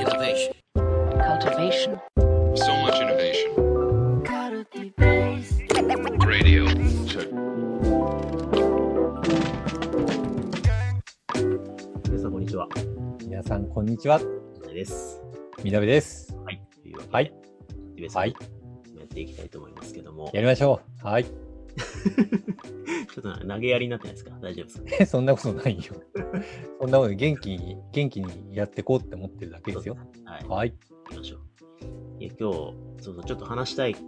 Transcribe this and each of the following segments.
Innovation. cultivation, So much innovation. Radio. Check. 皆さん、こんにちは。皆さん、こんにちは。みです。みなべです。はい。というわけで、はい。はい。やっていきたいと思いますけども、やりましょう。はい。ちょっと投げやりになってないですか大丈夫ですか？え そんなことないよ。そんなこと元気に、元気にやっていこうって思ってるだけですよ。はい。はい。行きましょう。いや、今日、そうそう、ちょっと話したいこ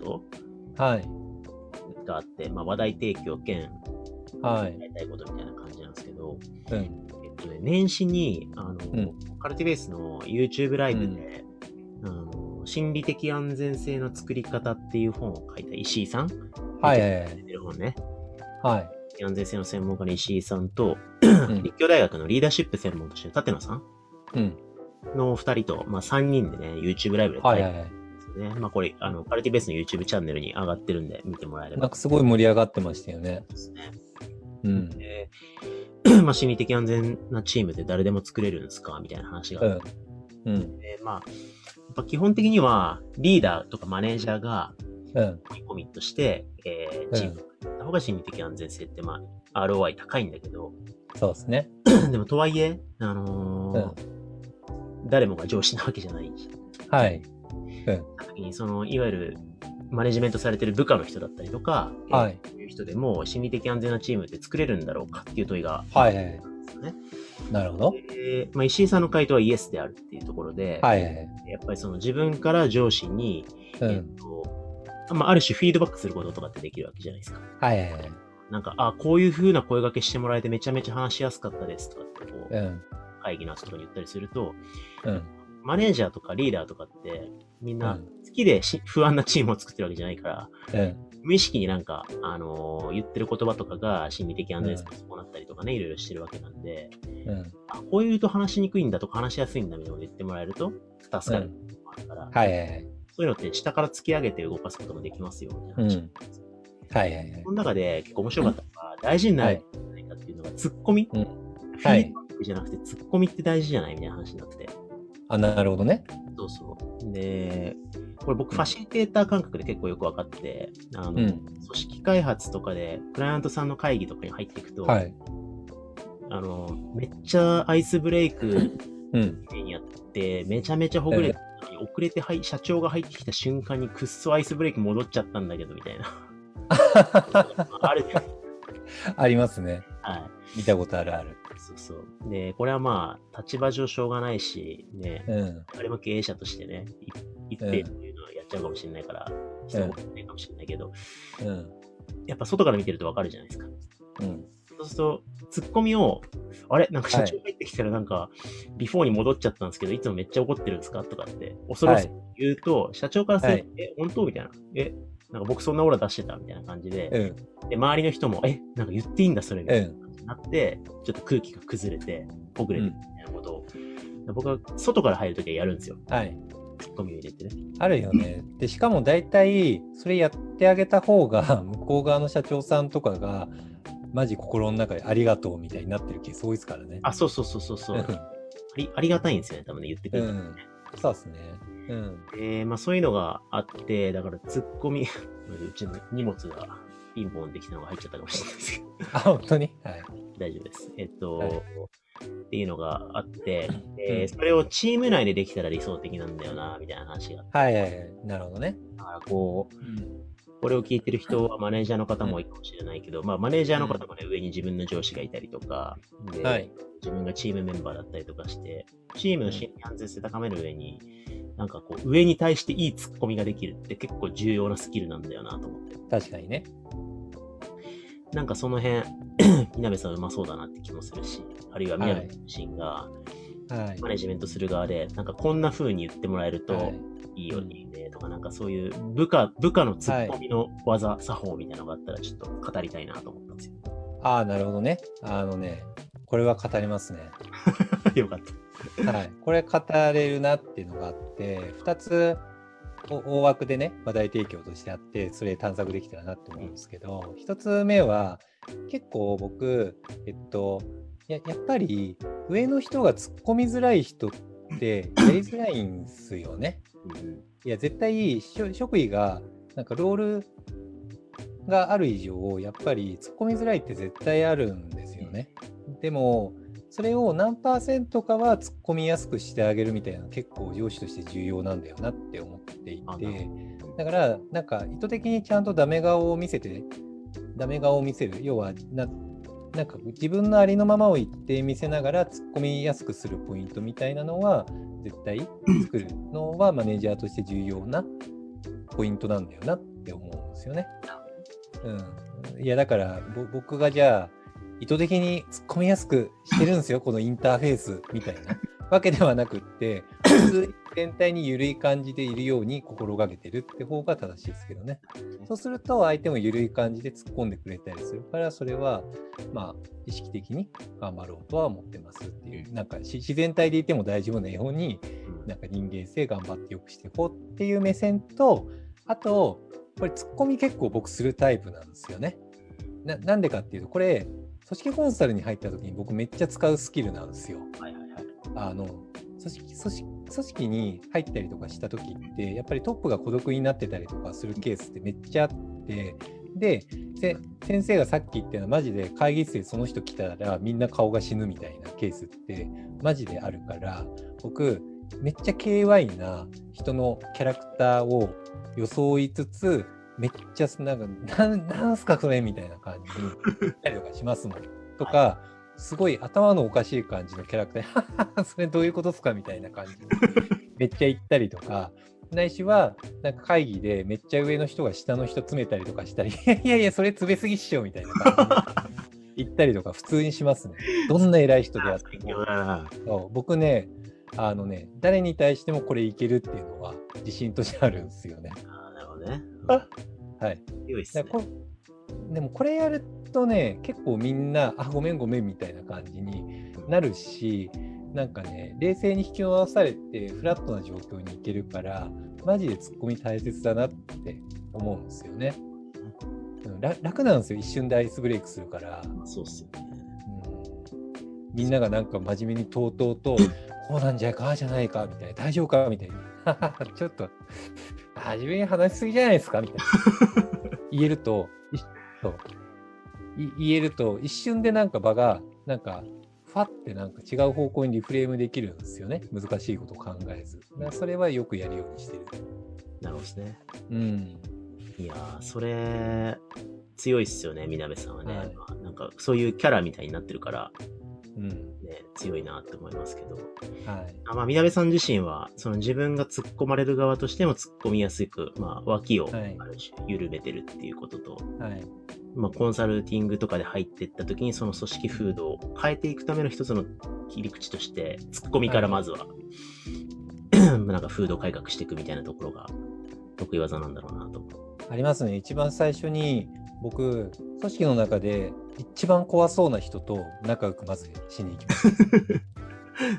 と？はい。があって、まあ、話題提供兼、はい。やりたいことみたいな感じなんですけど、うん。えっとね、年始に、あの、うんカルティベースの YouTube ライブで、あの、心理的安全性の作り方っていう本を書いた石井さんはい。る本ね。はい。安全性の専門家の石井さんと、うん立教大学のリーダーシップ専門として立野さんうん。の二人と、まあ三人でね、YouTube ライブではい。はい。はい。書いてるんですよね。まあこれ、あの、カルティベースの YouTube チャンネルに上がってるんで見てもらえればなんかすごい盛り上がってましたよね。ですね。うん。で、まあ心理的安全なチームって誰でも作れるんですかみたいな話がうんあって、。うん。まあ、やっぱ基本的にはリーダーとかマネージャーがうん。コミットして、えー、チームを作った方が心理的安全性ってまあ ROI 高いんだけど、そうですね。でもとはいえ、あのー誰もが上司なわけじゃないはい。時に、その、いわゆる、マネジメントされてる部下の人だったりとか、はいえーいう人でも心理的安全なチームって作れるんだろうかっていう問いが、はい。はい。ですよね。なるほど。でまあ、石井さんの回答はイエスであるっていうところで、はい。はい。やっぱりその自分から上司に、えっうん。と、まあ、ある種フィードバックすることとかってできるわけじゃないですか。はい。はい。はいなんか、あ、こういう風な声掛けしてもらえてめちゃめちゃ話しやすかったですとかって、こう、うん。会議の後とかに言ったりすると、うん。マネージャーとかリーダーとかって、みんうなん好きでし 不安なチームを作ってるわけじゃないから、うん。無意識になんか、あのー言ってる言葉とかが心理的安全性を伴ったりとかね、いろいろしてるわけなんで、うん。あ、こういうと話しにくいんだとか話しやすいんだみたいなこと言ってもらえると、助かるうんから、はい。はい。そういうのって下から突き上げて動かすこともできますよ、みたいな話なんですよ。はい。はい。はいこの中で結構面白かったのが、大事になるんじゃないかっていうのが、ツッコミ、うんフはいじゃなくて、ツッコミって大事じゃないみたいな話になってて。あ、なるほどね。そうそう。で、これ僕ファシリテーター感覚で結構よくわかってて、あの、うん。組織開発とかで、クライアントさんの会議とかに入っていくと、はい。あの、めっちゃアイスブレイクうん。にやって、めちゃめちゃほぐれて遅れてはい社長が入ってきた瞬間にくっそアイスブレイク戻っちゃったんだけど、みたいな。あるじ。ありますね。はい。見たことあるある。そうそう。で、これはまあ、立場上しょうがないし、ね、うん。あれも経営者としてね、い一定っていうのはやっちゃうかもしれないから、人もないかもしれないけど、うん。やっぱ外から見てるとわかるじゃないですか。うん。そうすると、ツッコミを、あれ？なんか社長入ってきたらなんか、ビフォーに戻っちゃったんですけど、いつもめっちゃ怒ってるんですか？とかって、恐ろしく言うと、社長からすると、え、本当？みたいな。え、なんか僕そんなオーラ出してたみたいな感じで、うん。で、周りの人も、え、なんか言っていいんだ、それみたいなうん。感じになって、ちょっと空気が崩れて、ほぐれてみたいなことを、僕は外から入るときはやるんですよ。はい。ツッコミを入れてね。あるよね。で、しかも大体、それやってあげた方が、向こう側の社長さんとかが、マジ心の中でありがとうみたいになってるケース多いですからね。あ、そうそうそうそうそう。ありありがたいんですよね、多分ね、言ってくれたらね。そうですね。うん。えー、まあそういうのがあって、だからツッコミ、うちの荷物がピンポンできたのが入っちゃったかもしれないですけど、あ、本当に？はい。大丈夫です。えっと、はいっていうのがあって、えーうんそれをチーム内でできたら理想的なんだよな、みたいな話が。はいはいはい。なるほどね。だからこう、これを聞いてる人はマネージャーの方も多いかもしれないけど、まあマネージャーの方もね、上に自分の上司がいたりとか、で、はい自分がチームメンバーだったりとかして、チームの心理安全性高める上に、なんかこう、上に対していいツッコミができるって結構重要なスキルなんだよなと思って。確かにね。なんかその辺、みなべさんうまそうだなって気もするし、あるいはみなべさん自身がはいマ。ネジメントする側で、なんかこんな風に言ってもらえるとはいいいよねとか、なんかそういう部下、部下のツッコミの技、作法みたいなのがあったらちょっと語りたいなと思ったんですよ。ああ、なるほどね。あのね、これは語りますね。よかった。はい。これ語れるなっていうのがあって、2つお大枠でね、話題提供としてあって、それ探索できたらなって思うんですけど、1つ目は、結構僕、えっと、ややっぱり上の人が突っ込みづらい人っってやりづらいんすよね。うんいや、絶対、職位が、なんかロールがある以上、やっぱり突っ込みづらいって絶対あるんですよね。でも、それを何パーセントかは突っ込みやすくしてあげるみたいなの結構上司として重要なんだよなって思っていて、だから、なんか意図的にちゃんとダメ顔を見せて、ダメ顔を見せる。要はな、んか自分のありのままを言って見せながら突っ込みやすくするポイントみたいなのは、絶対作るのはマネージャーとして重要なポイントなんだよなって思うんですよね。うん。いや、だから、僕がじゃあ、意図的に突っ込みやすくしてるんですよ、このインターフェースみたいなわけではなくって、全体に緩い感じでいるように心がけてるって方が正しいですけどね。そうすると、相手も緩い感じで突っ込んでくれたりするから、それは、まあ、意識的に頑張ろうとは思ってますっていう、なんかし自然体でいても大丈夫なように、なんか人間性頑張って良くしていこうっていう目線と、あと、これ、ツッコミ結構僕するタイプなんですよね。ななんでかっていうと、これ、組織コンサルに入った時に僕めっちゃ使うスキルなんですよ。はいはいはい。あの組織組織組織に入ったりとかした時ってやっぱりトップが孤独になってたりとかするケースってめっちゃあってで先生がさっき言ったようなマジで会議室でその人来たらみんな顔が死ぬみたいなケースってマジであるから僕めっちゃ KY な人のキャラクターを装いつつめっちゃなんかなんすかそれみたいな感じに言ったりとかしますもん。とか、すごい頭のおかしい感じのキャラクター それどういうことですかみたいな感じで、めっちゃ言ったりとか、ないしは、なんか会議でめっちゃ上の人が下の人詰めたりとかしたり、いやいやそれ詰めすぎっしょみたいな感じで言ったりとか普通にしますね。どんな偉い人であっても。僕ね、あのね、誰に対してもこれいけるっていうのは自信としてあるんですよね。あ、なるほどね。はい。強いっすねでもこれやるとね、結構みんな、あ、ごめんごめんみたいな感じになるし、なんかね、冷静に引き回されて、フラットな状況に行けるから、マジでツッコミ大切だなって思うんですよね。楽なんですよ、一瞬でアイスブレイクするから。まあそうっすよね。うんみんながなんか真面目にとうとうと、こうなんじゃか、じゃないか、みたいな、大丈夫かみたいな。ちょっと、真面目に話しすぎじゃないですかみたいな。言えると、いそうい言えると、一瞬でなんか場が、なんか、ファってなんか違う方向にリフレームできるんですよね。難しいことを考えず。それはよくやるようにしてる。なるほどですね。うん。いやー、それ、強いっすよね、みなべさんはね。はいまあなんか、そういうキャラみたいになってるから、うん。ね、強いなって思いますけど。はい。あまあ、みなべさん自身は、その自分が突っ込まれる側としても突っ込みやすく、まあ、脇を、はいある種、緩めてるっていうことと、はい。まあ、コンサルティングとかで入っていった時に、その組織風土を変えていくための一つの切り口として、突っ込みからまずは、なんか風土改革していくみたいなところが、得意技なんだろうなと。ありますね。一番最初に僕、組織の中で一番怖そうな人と仲良くまずしに行きます。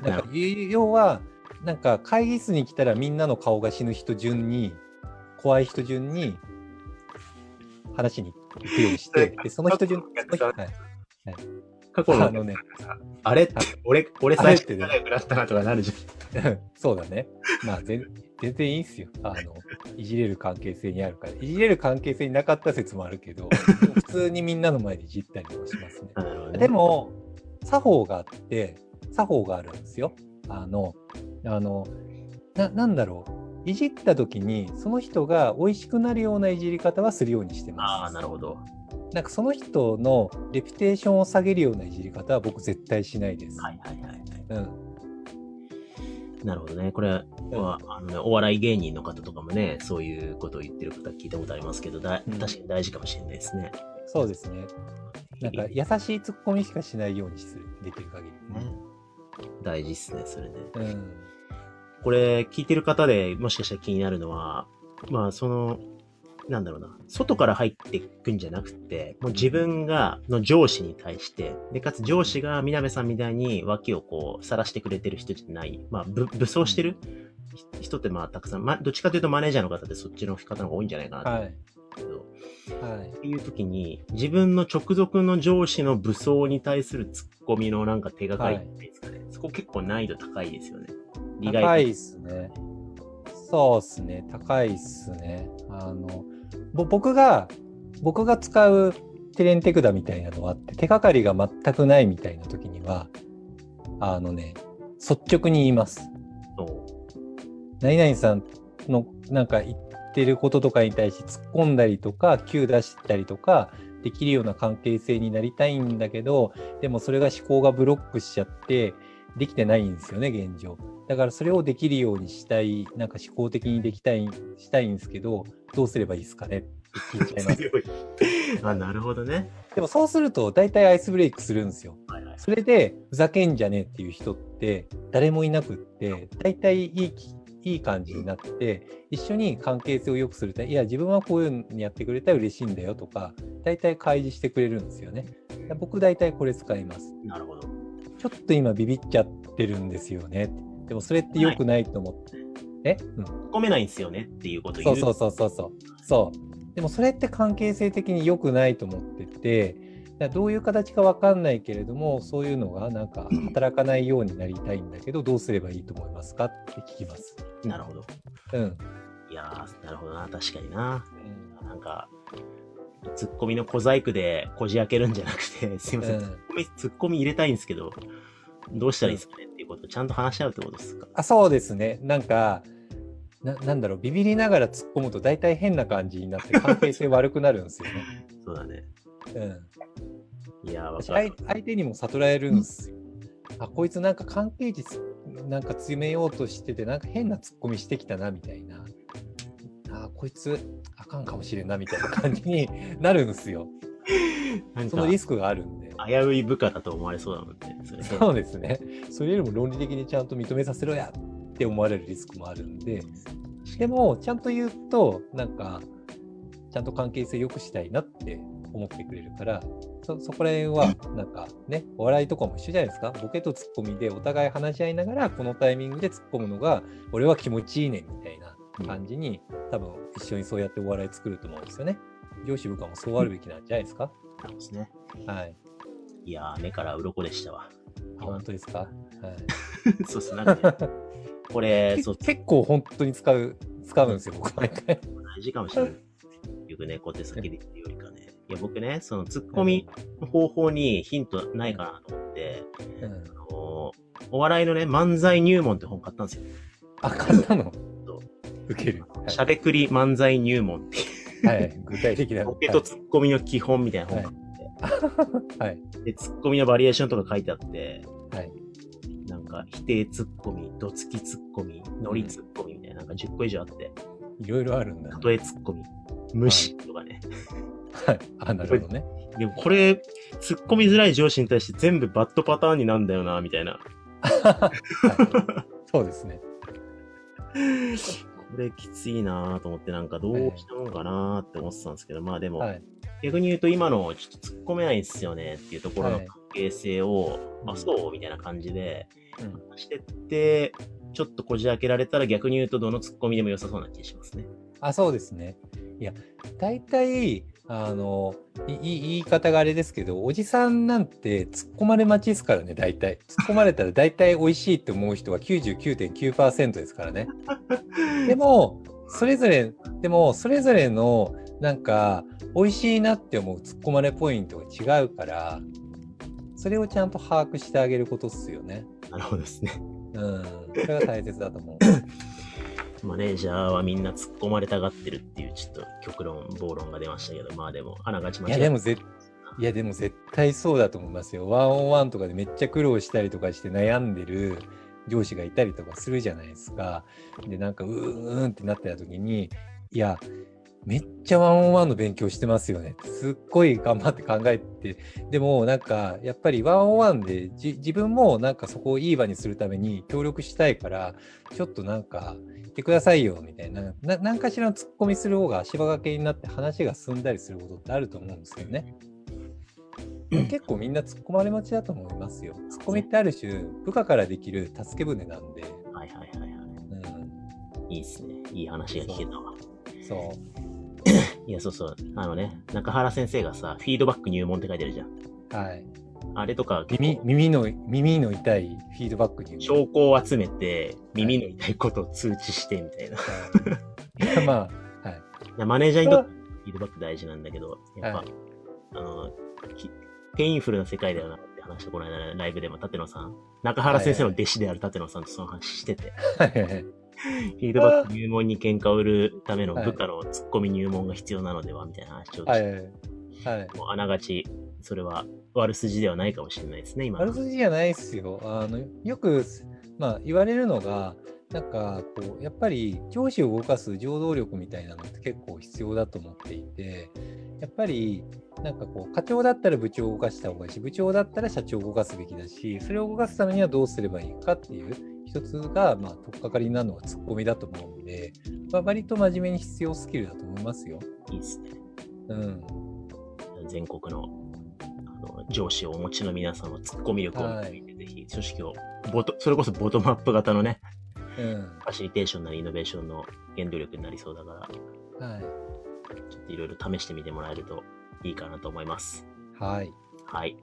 なんか要は、なんか会議室に来たらみんなの顔が死ぬ人順に、怖い人順に話しに行くようにして、でその人順、その人はい過去の、あのね、あれって、俺、俺あれって最初仲良くなったなとかなるじ そうだね。まあ全、全然いいんすよ。あの、いじれる関係性にあるから。いじれる関係性になかった説もあるけど、普通にみんなの前でいじったりもしますね。ねで、も、作法があって、作法があるんですよ。あの、あの、な、なんだろう。いじった時に、その人が美味しくなるようないじり方はするようにしてます。ああ、なるほど。なんかその人のレピュテーションを下げるようないじり方は僕絶対しないです。はいはいはい。うん。なるほどね。これは、あのね、お笑い芸人の方とかもね、そういうことを言ってる方聞いたことありますけど、だうん確かに大事かもしれないですね。そうですね。なんか優しいツッコミしかしないようにする。できる限り。ね大事っすね、それね。うん。これ、聞いてる方でもしかしたら気になるのは、まあ、その、なんだろうな、外から入っていくんじゃなくて、もう自分が、の上司に対して、で、かつ上司がみなべさんみたいに脇をこう、晒してくれてる人じゃない、まあ、ぶ武装してる人ってまあ、たくさん、ま、どっちかというとマネージャーの方ってそっちの方の方が多いんじゃないかなと思うんはい。ですけど、はいっ。ていう時に、自分の直属の上司の武装に対するツッコミのなんか手がかりっていうんですかね。そこ結構難易度高いですよね。利高い害っすね。そうっすね。高いっすね。あの、ぼ僕が、僕が使うテレンテクダみたいなのはあって、手がかりが全くないみたいな時には、あのね、率直に言います。と、何々さんのなんか言ってることとかに対して突っ込んだりとか、Q 出したりとか、できるような関係性になりたいんだけど、でもそれが思考がブロックしちゃって、できてないんですよね、現状。だからそれをできるようにしたい、なんか思考的にできたい、したいんですけど、どうすればいいですかね？って聞いちゃいます。あ、なるほどね。でもそうすると、大体アイスブレイクするんですよ。はいはい。それで、ふざけんじゃねえっていう人って誰もいなくって、大体いいき、いい感じになって、一緒に関係性を良くするため、いや、自分はこういうのやってくれたら嬉しいんだよとか、大体開示してくれるんですよね。僕、大体これ使います。なるほど。ちょっと今ビビっちゃってるんですよね。でもそれって良くないと思って。え、うん、突っ込めないんですよねっていうことを言う。そうそうそうそうそう。でもそれって関係性的に良くないと思ってて、どういう形かわかんないけれども、そういうのがなんか働かないようになりたいんだけど、どうすればいいと思いますかって聞きます。なるほど。うん。いやー、なるほどな。確かにな。なんか、ツッコミの小細工でこじ開けるんじゃなくて、すいません、うんツッコミ、入れたいんですけど、どうしたらいいですかねことをちゃんと話し合うってことですか？あ、そうですね。なんか、ななんだろう、ビビりながら突っ込むと大体変な感じになって 関係性悪くなるんですよね。そうだね。うん。いやー、わ私かる相。相手にも悟られるんですよ。あこいつなんか関係値なんか詰めようとしててなんか変なツッコミしてきたなみたいなあこいつあかんかもしれんなみたいな感じになるんですよ。そのリスクがあるんで。危うい部下だと思われそうだもんね。それそうですね。それよりも論理的にちゃんと認めさせろやって思われるリスクもあるんで、でもちゃんと言うとなんかちゃんと関係性良くしたいなって思ってくれるから、そそこら辺はなんかね、お笑いとかも一緒じゃないですか。ボケとツッコミでお互い話し合いながら、このタイミングで突っ込むのが、俺は気持ちいいねみたいな感じに、多分一緒にそうやってお笑い作ると思うんですよね。上司部下もそうあるべきなんじゃないですか？なんですね。はい。いやー、目から鱗でしたわ。あ本当ですか？はい。そうっす、ね、これ、けそう、結構本当に使う、使うんですよ、僕毎回。大事かもしれない。よくね、小手先で言ってるよりかね。いや、僕ね、そのツッコミの方法にヒントないかなと思って、うん、あのお笑いのね、漫才入門って本買ったんですよ。あ、買ったの？そう受ける。しゃべくり漫才入門っていう、はい。はい、具体的な。ボケとツッコミの基本みたいな本買って、はい。で、ツッコミのバリエーションとか書いてあって、はい。なんか、否定ツッコミ、どつきツッコミ、ノリツッコミみたいな、なんか10個以上あって、いろいろあるんだ。例えツッコミ、無視とかね。はい。あ、なるほどね。でもこれ、突っ込みづらい上司に対して全部バッドパターンになんだよな、みたいな。はい、そうですね。これきついなと思ってなんかどうしたもんかなって思ってたんですけど、まあでも、はい。逆に言うと今のちょっと突っ込めないんですよねっていうところのはい関係性を、うんあ、そうみたいな感じで、うん話してって、ちょっとこじ開けられたら逆に言うとどの突っ込みでも良さそうな気がしますね。あ、そうですね。いや、大体、あの、いい言い方があれですけど、おじさんなんて突っ込まれ待ちですからね、大体。突っ込まれたら大体美味しいって思う人は99.9%ですからね。でも、それぞれ、でも、それぞれの、なんか、美味しいなって思う突っ込まれポイントが違うから、それをちゃんと把握してあげることっすよね。なるほどですね。うん。それが大切だと思う。マネージャーはみんな突っ込まれたがってるっていうちょっと極論、暴論が出ましたけど、まあでも、あながち間違いや、でもぜいや、でも絶対そうだと思いますよ。ワンオンワンとかでめっちゃ苦労したりとかして悩んでる上司がいたりとかするじゃないですか。で、なんかうーんってなってた時に、いや、めっちゃワンオンワンの勉強してますよね。すっごい頑張って考えて、でもなんかやっぱりワンオンワンでじ自分もなんかそこをいい場にするために協力したいから、ちょっとなんか言ってくださいよみたいな、な何かしらの突っ込みする方が足場掛けになって話が進んだりすることってあると思うんですよね。結構みんな突っ込まれ待ちだと思いますよ。突っ込みってある種部下からできる助け舟なんで、はいはいはいはい。うん、いいっすね。いい話が聞けたわ。そう。いや、そうそう。あのね、中原先生がさ、フィードバック入門って書いてるじゃん。はい。あれとか耳、耳の、耳の痛いフィードバックに。証拠を集めて、耳の痛いことを通知してみたいな。いはいまあ、はい。やマネージャーにとってフィードバック大事なんだけど、やっぱ、はいあの、き painful な世界だよなって話して、この間ライブでも立野さん、中原先生の弟子である立野さんとその話してて、はいはいはい。フィードバック入門に喧嘩を売るための部下のツッコミ入門が必要なのではみたいな話をして、はいはいはい。はい。もうあながち、それは悪筋ではないかもしれないですね、今の。悪筋じゃないっすよ。あのよく、まあ、言われるのが、なんかこう、やっぱり上司を動かす情動力みたいなのって結構必要だと思っていて、やっぱりなんかこう、課長だったら部長を動かした方がいいし、部長だったら社長を動かすべきだし、それを動かすためにはどうすればいいかっていう一つが、まあ、取っかかりになるのがツッコミだと思うんで、まあ、割と真面目に必要スキルだと思いますよ。いいですね。うん。全国のあの上司をお持ちの皆さんはツッコミ力を見て、ぜひ組織をボト、それこそボトムアップ型のね、うん。ファシリテーションなりイノベーションの原動力になりそうだから、はい。ちょっといろいろ試してみてもらえるといいかなと思います。はい。はい。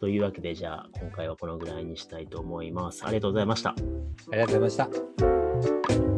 というわけで、じゃあ、今回はこのぐらいにしたいと思います。ありがとうございました。ありがとうございました。